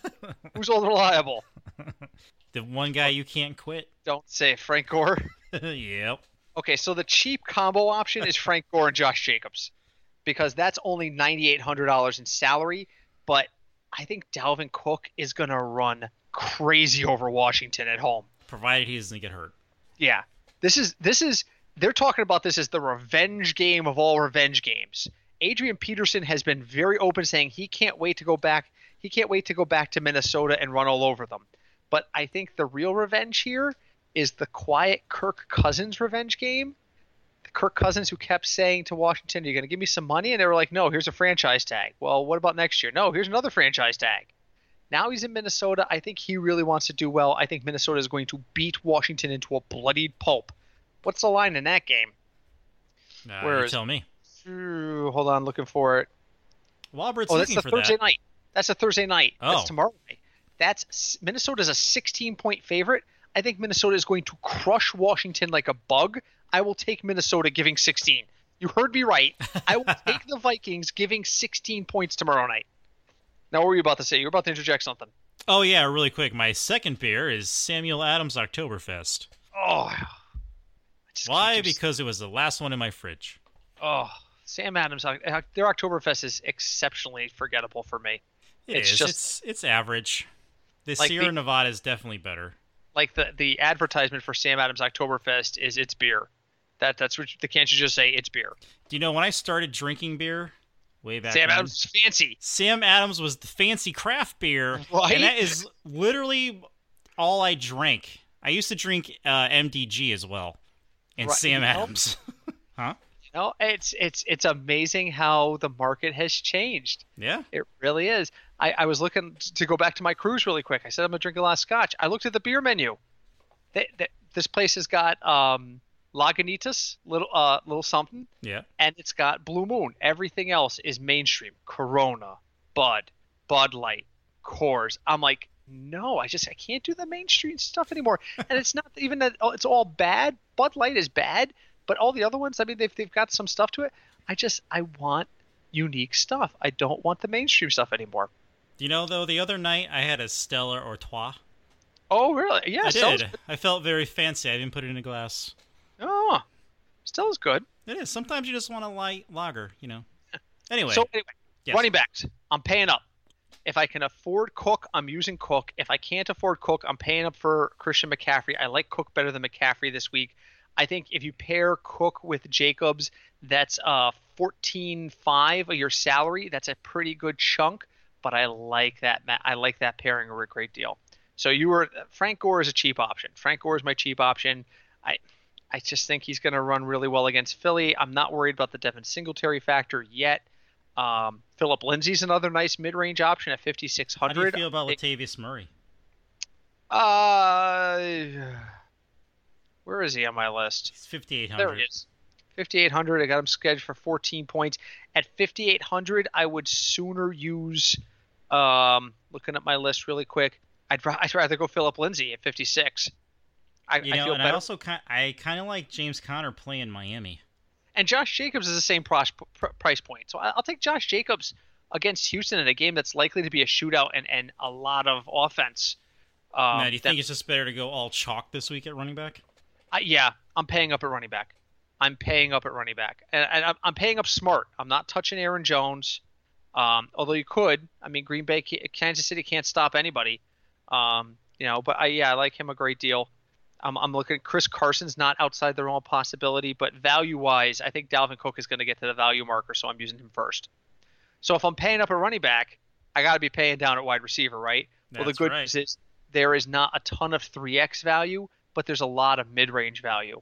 (laughs) Who's old reliable? (laughs) the one guy you can't quit. Don't say Frank Gore. (laughs) yep. Okay, so the cheap combo option is Frank Gore and Josh Jacobs because that's only $9,800 in salary. But I think Dalvin Cook is going to run crazy over Washington at home. Provided he doesn't get hurt. Yeah. This is, this is, they're talking about this as the revenge game of all revenge games. Adrian Peterson has been very open saying he can't wait to go back. He can't wait to go back to Minnesota and run all over them. But I think the real revenge here is the quiet Kirk Cousins revenge game. The Kirk Cousins who kept saying to Washington, "You're going to give me some money," and they were like, "No, here's a franchise tag." Well, what about next year? No, here's another franchise tag. Now he's in Minnesota. I think he really wants to do well. I think Minnesota is going to beat Washington into a bloodied pulp. What's the line in that game? Uh, Where is, tell me. hold on, looking for it. Robert's oh, that's the Thursday that. night. That's a Thursday night. Oh. That's tomorrow night. That's Minnesota's a 16 point favorite. I think Minnesota is going to crush Washington like a bug. I will take Minnesota giving 16. You heard me right. I will (laughs) take the Vikings giving 16 points tomorrow night. Now, what were you about to say? You were about to interject something. Oh yeah, really quick. My second beer is Samuel Adams Oktoberfest. Oh. Why? Because it was the last one in my fridge. Oh, Sam Adams. Uh, their Oktoberfest is exceptionally forgettable for me. It it's is. Just, it's it's average. The like Sierra the, Nevada is definitely better. Like the the advertisement for Sam Adams Oktoberfest is it's beer. That that's what the can't you just say it's beer. Do you know when I started drinking beer? Way back. Sam when, Adams was fancy. Sam Adams was the fancy craft beer, right? (laughs) and that is literally all I drank. I used to drink uh, MDG as well, and Right, Sam? Adams. (laughs) huh? You know, it's it's it's amazing how the market has changed. Yeah. It really is. I, I was looking to go back to my cruise really quick. I said I'm gonna drink a lot of scotch. I looked at the beer menu. They, they, this place has got um, Lagunitas, little uh, little something, Yeah. and it's got Blue Moon. Everything else is mainstream. Corona, Bud, Bud Light, Coors. I'm like, no, I just I can't do the mainstream stuff anymore. and it's not even that oh, it's all bad. Bud Light is bad, but all the other ones, I mean, they've they've got some stuff to it. I just I want unique stuff. I don't want the mainstream stuff anymore. You know, though, the other night I had a Stella Artois. Oh, really? Yeah, I Stella's did. good. I felt very fancy. I didn't put it in a glass. Oh, Stella's good. It is. Sometimes you just want a light lager, you know. (laughs) Anyway, So anyway, yes. running backs. I'm paying up. If I can afford Cook, I'm using Cook. If I can't afford Cook, I'm paying up for Christian McCaffrey. I like Cook better than McCaffrey this week. I think if you pair Cook with Jacobs, that's uh 14.5 of your salary. That's a pretty good chunk, but I like that. I like that pairing a great deal. So you were Frank Gore is a cheap option. Frank Gore is my cheap option. I I just think he's going to run really well against Philly. I'm not worried about the Devin Singletary factor yet. Um, Philip Lindsay's another nice mid-range option at 5600. how do you 5600. feel about Latavius Murray? Uh, where is he on my list? He's 5,800. There he is. 5800. I got him scheduled for 14 points. At 5800, I would sooner use. Um, looking at my list really quick, I'd, I'd rather go Philip Lindsay at 56. I, You I know, feel and better. I also kind I kind of like James Conner playing Miami. and Josh Jacobs is the same pros- pr- price point. So I- I'll take Josh Jacobs against Houston in a game that's likely to be a shootout and, and a lot of offense. Um, now, do you that- think it's just better to go all chalk this week at running back? I, yeah, I'm paying up at running back. I'm paying up at running back, and, and I'm, I'm paying up smart. I'm not touching Aaron Jones. Um, although you could, I mean, Green Bay, Kansas City can't stop anybody. Um, you know, but I yeah, I like him a great deal. I'm, I'm looking. Chris Carson's not outside the realm of possibility, but value wise, I think Dalvin Cook is going to get to the value marker, so I'm using him first. So if I'm paying up at running back, I got to be paying down at wide receiver, right? well, the That's good right. news is there is not a ton of 3x value, but there's a lot of mid-range value.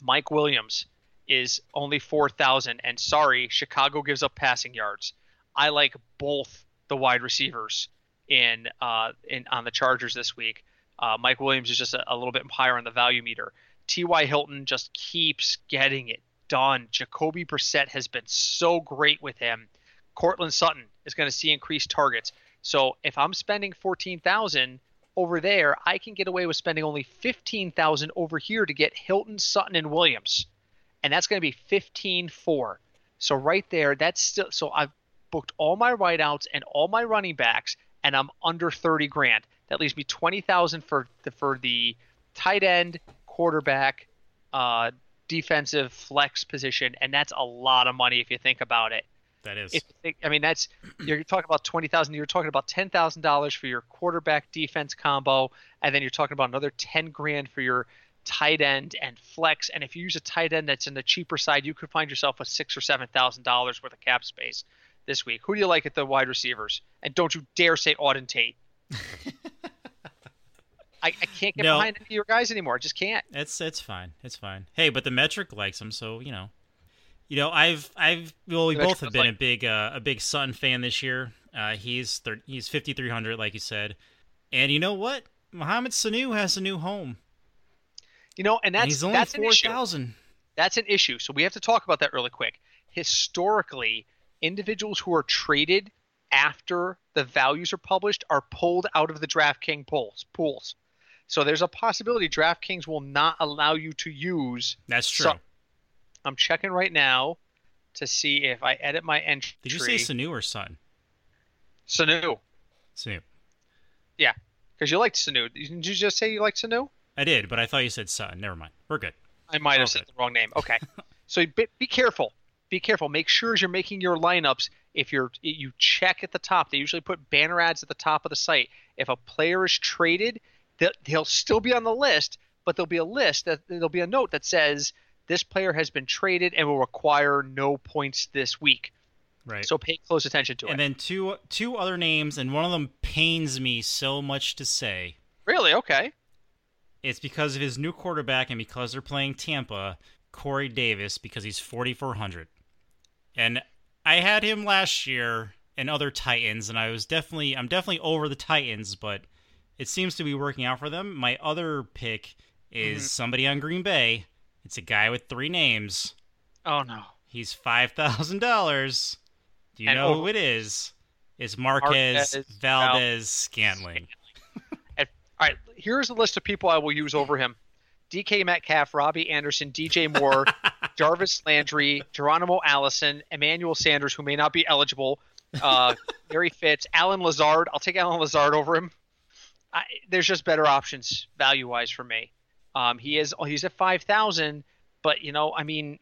Mike Williams is only 4,000, and sorry, Chicago gives up passing yards. I like both the wide receivers in uh, in on the Chargers this week. Uh, Mike Williams is just a, a little bit higher on the value meter. T.Y. Hilton just keeps getting it done. Jacoby Brissett has been so great with him. Courtland Sutton is going to see increased targets. So if I'm spending 14,000 over there, I can get away with spending only 15,000 over here to get Hilton, Sutton, and Williams, and that's going to be 15-4. So right there, that's still. So I've booked all my wideouts and all my running backs, and I'm under 30 grand. That leaves me 20,000 for the for the tight end, quarterback, uh, defensive flex position, and that's a lot of money if you think about it That is. if I mean, that's you're talking about twenty thousand. You're talking about ten thousand dollars for your quarterback defense combo, and then you're talking about another ten grand for your tight end and flex. And if you use a tight end that's in the cheaper side, you could find yourself with six or seven thousand dollars worth of cap space this week. Who do you like at the wide receivers? And don't you dare say Auden Tate. (laughs) I, I can't get No. behind any of your guys anymore. I just can't. It's it's fine. It's fine. Hey, but the metric likes him, so you know. You know, I've I've well, we both have been like- a big uh, a big Sutton fan this year. Uh, he's thir- he's fifty three hundred, like you said, and you know what? Mohamed Sanu has a new home. You know, and And that's he's only that's four thousand. That's an issue. So we have to talk about that really quick. Historically, individuals who are traded after the values are published are pulled out of the DraftKings pools. Pools. So there's a possibility DraftKings will not allow you to use. That's true. I'm checking right now to see if I edit my entry. Did you say Sanu or Sutton? Sanu? Sanu. Yeah, because you liked Sanu. Didn't you just say you liked Sanu? I did, but I thought you said Sutton. Never mind. We're good. I might have Okay. said the wrong name. Okay. (laughs) so be, be careful. Be careful. Make sure as you're making your lineups, if you're you check at the top, they usually put banner ads at the top of the site. If a player is traded, they'll, they'll still be on the list, but there'll be a list that there'll be a note that says this player has been traded and will require no points this week. Right. So pay close attention to and it. And then two two other names, and one of them pains me so much to say. really? Okay. It's because of his new quarterback and because they're playing Tampa, Corey Davis, because he's 4,400. And I had him last year and other Titans, and I was definitely, I'm definitely over the Titans, but it seems to be working out for them. My other pick is Mhm. somebody on Green Bay. It's a guy with three names. Oh no. He's five thousand dollars. Do you And know over- who it is? It's Marquez, Marquez Valdes Scantling. All right, here's a list of people I will use over him: DK Metcalf, Robby Anderson, DJ Moore, (laughs) Jarvis Landry, Geronimo Allison, Emmanuel Sanders, who may not be eligible, uh, (laughs) Gary Fitz, Allen Lazard. I'll take Allen Lazard over him. I, there's just better options value wise for me. Um, he is he's at five thousand, but you know, I mean,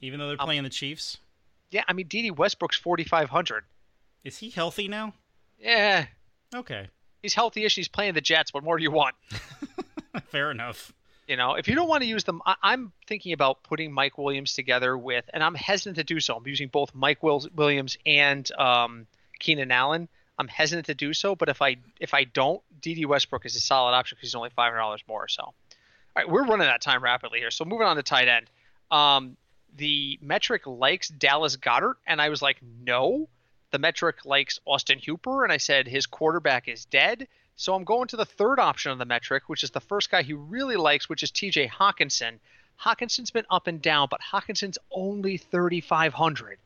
Even though they're Um, playing the Chiefs, yeah, I mean, Dede Westbrook's forty five hundred. is he healthy now? Yeah, Okay, he's healthy-ish. He's playing the Jets. What more do you want? (laughs) fair enough. You know, if you don't want to use them, I, I'm thinking about putting Mike Williams together with, and I'm hesitant to do so. I'm using both Mike Wil- Williams and um, Keenan Allen. I'm hesitant to do so, but if I if I don't, Dede Westbrook is a solid option because he's only five hundred dollars more. So, we're running out of time rapidly here. So moving on to tight end. Um, the metric likes Dallas Goedert, and I was like, no. The metric likes Austin Hooper, and I said his quarterback is dead. So I'm going to the third option on the metric, which is the first guy he really likes, which is TJ Hockenson. Hockenson's been up and down, but Hockenson's only 3,500.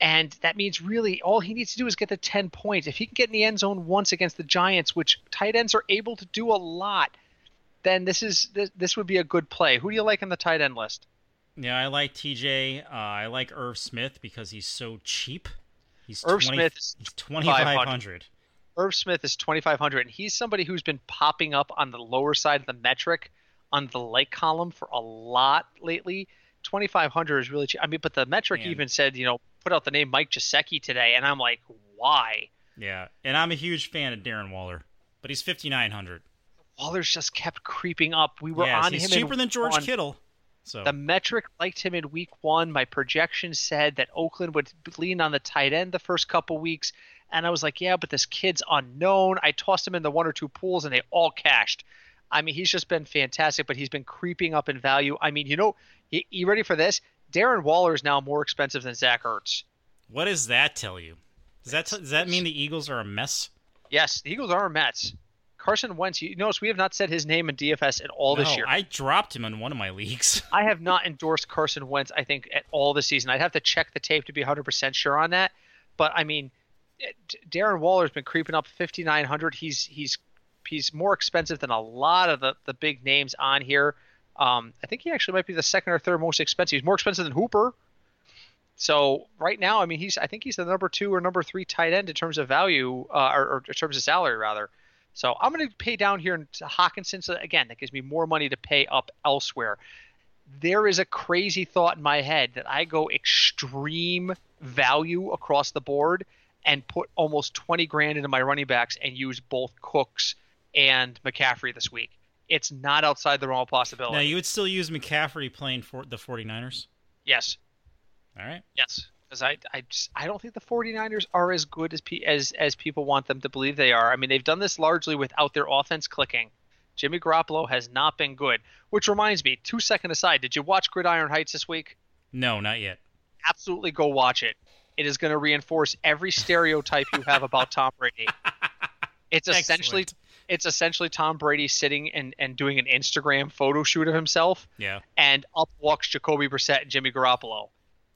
And that means really all he needs to do is get the 10 points. If he can get in the end zone once against the Giants, which tight ends are able to do a lot, then this is this, this would be a good play. Who do you like in the tight end list? Yeah, I like TJ. Uh, I like Irv Smith because he's so cheap. He's Irv 20 Smith is twenty five hundred. Irv Smith is 2,500, and he's somebody who's been popping up on the lower side of the metric on the like column for a lot lately. 2,500 is really cheap. I mean, but the metric Man. even said, you know, put out the name Mike Gesicki today, and I'm like, why? Yeah, and I'm a huge fan of Darren Waller, but he's fifty nine hundred. Waller's just kept creeping up. We were Yes, on he's him cheaper than George one. Kittle. So The metric liked him in week one. My projection said that Oakland would lean on the tight end the first couple weeks. And I was like, yeah, but this kid's unknown. I tossed him in the one or two pools and they all cashed. I mean, he's just been fantastic, but he's been creeping up in value. I mean, you know, you, you ready for this? Darren Waller is now more expensive than Zach Ertz. what does that tell you? Does that does that mean the Eagles are a mess? Yes, the Eagles are Mets. Carson Wentz, you notice we have not said his name in DFS at all this No, year. I dropped him in one of my leagues. (laughs) I have (laughs) not endorsed Carson Wentz, I think, at all this season. I'd have to check the tape to be 100% sure on that. But, I mean, Darren Waller's been creeping up 5,900. He's he's he's more expensive than a lot of the, the big names on here. Um, I think he actually might be the second or third most expensive. He's more expensive than Hooper. So right now, I mean, he's I think he's the number two or number three tight end in terms of value, uh, or, or in terms of salary rather. So I'm going to pay down here to Hockenson. So again, that gives me more money to pay up elsewhere. There is a crazy thought in my head that I go extreme value across the board and put almost 20 grand into my running backs and use both Cooks and McCaffrey this week. It's not outside the realm of possibility. now you would still use McCaffrey playing for the 49ers? yes, All right. yes, because I I just, I don't think the 49ers are as good as pe- as as people want them to believe they are. I mean, they've done this largely without their offense clicking. Jimmy Garoppolo has not been good. Which reminds me, two second aside, did you watch Gridiron Heights this week? No, not yet. Absolutely go watch it. It is going to reinforce every stereotype you have about Tom Brady. (laughs) It's essentially Excellent. it's essentially Tom Brady sitting and, and doing an Instagram photo shoot of himself, Yeah. and up walks Jacoby Brissett and Jimmy Garoppolo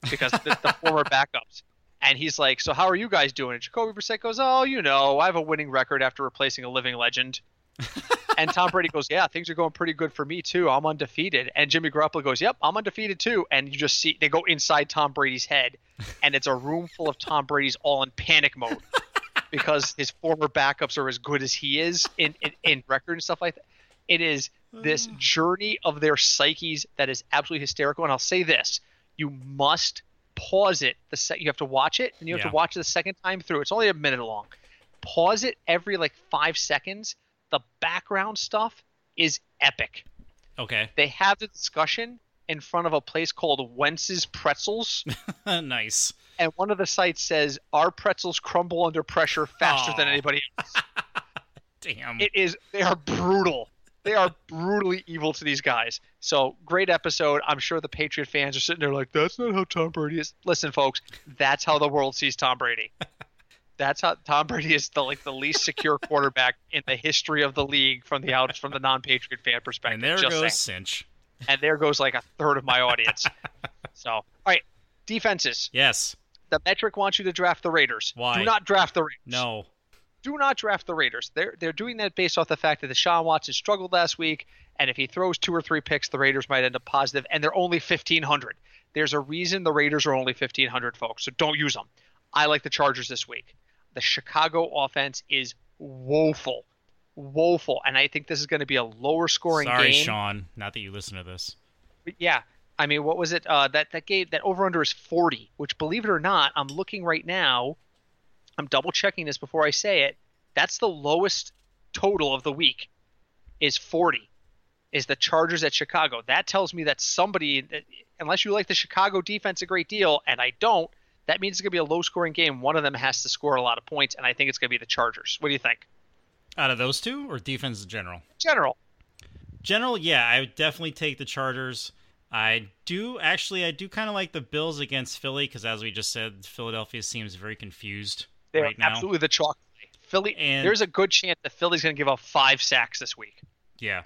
because the, the former (laughs) backups. And he's like, "So how are you guys doing?" And Jacoby Brissett goes, "Oh, you know, I have a winning record after replacing a living legend." (laughs) and Tom Brady goes, "Yeah, things are going pretty good for me too. I'm undefeated." And Jimmy Garoppolo goes, "Yep, I'm undefeated too." And you just see they go inside Tom Brady's head, and it's a room full of Tom Brady's all in panic mode (laughs) because his former backups are as good as he is in in, in record and stuff like that. It is this mm. journey of their psyches that is absolutely hysterical. And I'll say this: you must pause it. The set you have to watch it, and you have Yeah. to watch it the second time through. It's only a minute long. Pause it every like five seconds. The background stuff is epic. Okay. They have the discussion in front of a place called Wentz's Pretzels, (laughs) nice. and one of the sites says our pretzels crumble under pressure faster than anybody (laughs) else. Damn. It is they are brutal. They are brutally evil to these guys. So great episode. I'm sure the Patriot fans are sitting there like, that's not how Tom Brady is. Listen, folks, that's how the world sees Tom Brady. (laughs) That's how Tom Brady is the like the least secure quarterback in the history of the league from the out from the non-Patriot fan perspective. And there Just goes saying. Cinch. And there goes like a third of my audience. (laughs) so, all right, defenses. Yes. The metric wants you to draft the Raiders. Why? Do not draft the Raiders. No. Do not draft the Raiders. They're they're doing that based off the fact that the Deshaun Watson struggled last week, and if he throws two or three picks, the Raiders might end up positive, and they're only fifteen hundred. There's a reason the Raiders are only fifteen hundred, folks. So don't use them. I like the Chargers this week. The Chicago offense is woeful, woeful, and I think this is going to be a lower scoring Sorry, game. Sean. Not that you listen to this. Yeah. I mean, what was it? Uh, that that game that over under is 40, which believe it or not, I'm looking right now. I'm double checking this before I say it. That's the lowest total of the week. Is 40. Is the Chargers at Chicago? That tells me that somebody, unless you like the Chicago defense a great deal, and I don't, that means it's going to be a low scoring game. One of them has to score a lot of points, and I think it's going to be the Chargers. What do you think? Out of those two, or defense in general? General. General, yeah, I would definitely take the Chargers. I do actually, I do kind of like the Bills against Philly because, as we just said, Philadelphia seems very confused They're right now. absolutely the chalk. Philly. And- there's a good chance that Philly's going to give up five sacks this week. Yeah,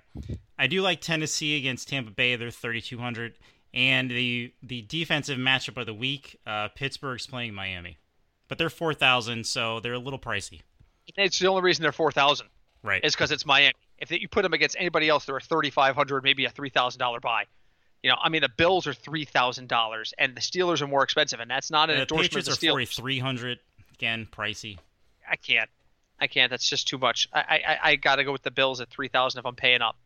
I do like Tennessee against Tampa Bay. They're 3,200, and the the defensive matchup of the week, uh, Pittsburgh's playing Miami, but they're 4,000, so they're a little pricey. It's the only reason they're four thousand Right. is because it's Miami. If you put them against anybody else, they're a thirty five hundred, maybe a three thousand dollar buy. You know, I mean, the Bills are three thousand dollars, and the Steelers are more expensive, and that's not an the endorsement Patriots of are the Steelers. 4,300. Again, pricey. I can't, I can't. That's just too much. I I, I got to go with the Bills at three thousand if I'm paying up.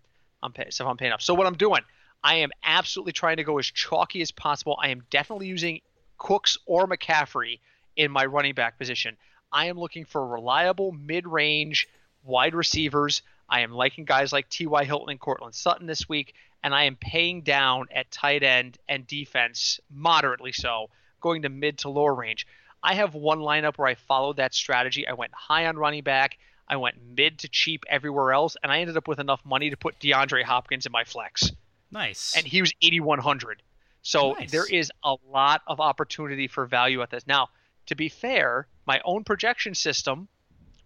I'm pay, so if I'm paying up. So what I'm doing, I am absolutely trying to go as chalky as possible. I am definitely using Cooks or McCaffrey in my running back position. I am looking for reliable mid-range wide receivers. I am liking guys like T.Y. Hilton and Courtland Sutton this week, and I am paying down at tight end and defense moderately so, going to mid to lower range. I have one lineup where I followed that strategy. I went high on running back. I went mid to cheap everywhere else, and I ended up with enough money to put DeAndre Hopkins in my flex Nice. and he was 8100 so Nice. there is a lot of opportunity for value at this now to be fair my own projection system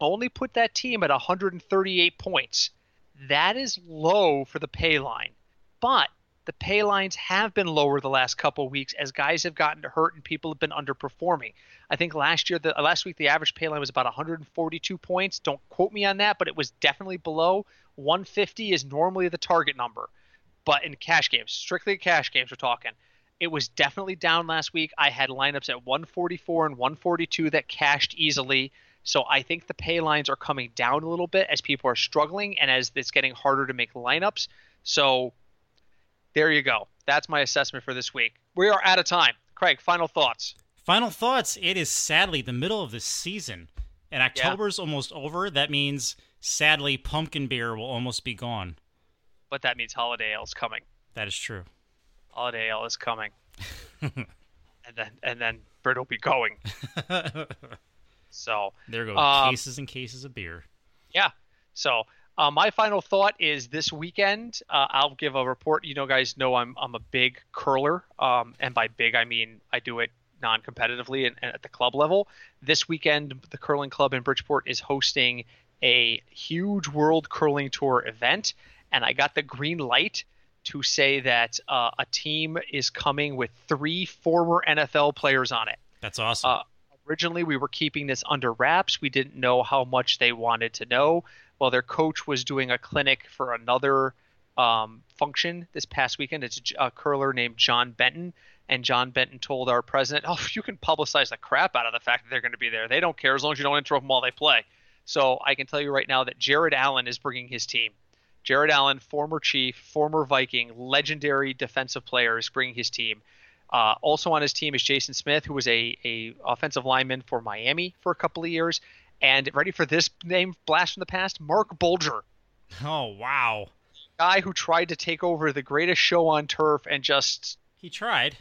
only put that team at 138 points that is low for the pay line but the pay lines have been lower the last couple weeks as guys have gotten hurt and people have been underperforming. I think last year, the last week, the average pay line was about 142 points. Don't quote me on that, but it was definitely below. 150 is normally the target number but in cash games, strictly cash games, we're talking. It was definitely down last week. I had lineups at 144 and 142 that cashed easily. So I think the pay lines are coming down a little bit as people are struggling and as it's getting harder to make lineups. So there you go. That's my assessment for this week. We are out of time. Craig, final thoughts. Final thoughts. It is sadly the middle of the season, and October's almost over. That means, sadly, pumpkin beer will almost be gone. But that means holiday ale is coming. That is true. Holiday ale is coming. (laughs) and then and then Brit will be going. (laughs) So there go Um, cases and cases of beer. Yeah. So uh, my final thought is this weekend. Uh, I'll give a report. You know, guys know I'm I'm a big curler, um, and by big I mean I do it non-competitively and, and at the club level. This weekend, the curling club in Bridgeport is hosting a huge World Curling Tour event, and I got the green light to say that uh, a team is coming with three former NFL players on it. That's awesome. Uh, originally, we were keeping this under wraps. We didn't know how much they wanted to know. Well, their coach was doing a clinic for another um, function this past weekend. It's a curler named John Benton. And John Benton told our president, "Oh, you can publicize the crap out of the fact that they're going to be there. They don't care as long as you don't interrupt them while they play." So I can tell you right now that Jared Allen is bringing his team. Jared Allen, former Chief, former Viking, legendary defensive player, is bringing his team. Uh, also on his team is Jason Smith, who was a, a offensive lineman for Miami for a couple of years. And ready for this name blast from the past? Marc Bulger, oh wow, guy who tried to take over the greatest show on turf and just he tried.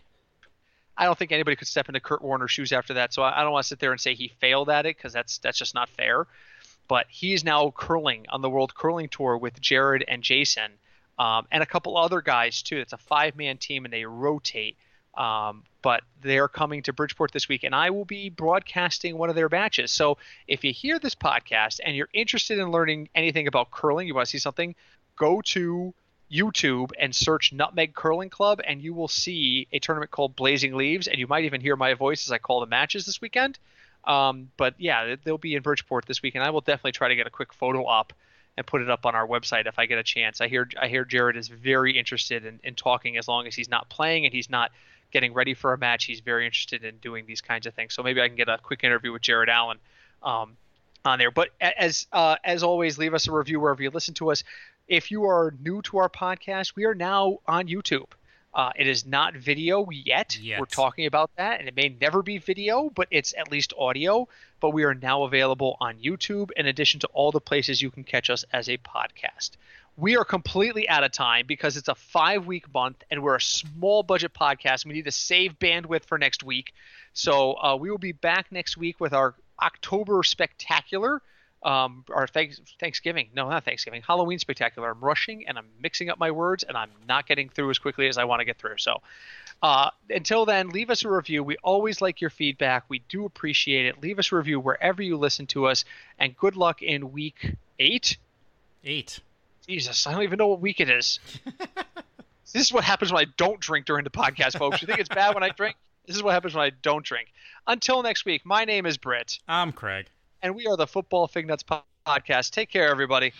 I don't think anybody could step into Kurt Warner's shoes after that. So I, don't want to sit there and say he failed at it because that's that's just not fair. but he is now curling on the World Curling Tour with Jared and Jason, um, and a couple other guys too. It's a five-man team, and they rotate. Um, but they're coming to Bridgeport this week, and I will be broadcasting one of their matches. So if you hear this podcast and you're interested in learning anything about curling, you want to see something, go to YouTube and search Nutmeg Curling Club, and you will see a tournament called Blazing Leaves, and you might even hear my voice as I call the matches this weekend. Um, but yeah, they'll be in Bridgeport this week, and I will definitely try to get a quick photo up and put it up on our website if I get a chance. I hear I hear Jared is very interested in, in talking as long as he's not playing and he's not getting ready for a match. He's very interested in doing these kinds of things. So maybe I can get a quick interview with Jared Allen um, on there. But as uh, as always, leave us a review wherever you listen to us. If you are new to our podcast, we are now on YouTube. Uh, it is not video yet. Yet. We're talking about that, and it may never be video, but it's at least audio. But we are now available on YouTube, in addition to all the places you can catch us as a podcast. We are completely out of time because it's a five week month and we're a small budget podcast. We need to save bandwidth for next week. So uh, we will be back next week with our October spectacular um, our thanks, Thanksgiving. No, not Thanksgiving. Halloween spectacular. I'm rushing and I'm mixing up my words and I'm not getting through as quickly as I want to get through. So, uh, until then, leave us a review. We always like your feedback. We do appreciate it. Leave us a review wherever you listen to us. And good luck in week eight. Eight. Jesus, I don't even know what week it is. (laughs) this is what happens when I don't drink during the podcast, folks. You think it's bad when I drink? This is what happens when I don't drink. Until next week, my name is Britt. I'm Craig and we are the Football Fig Nuts Podcast. Take care, everybody.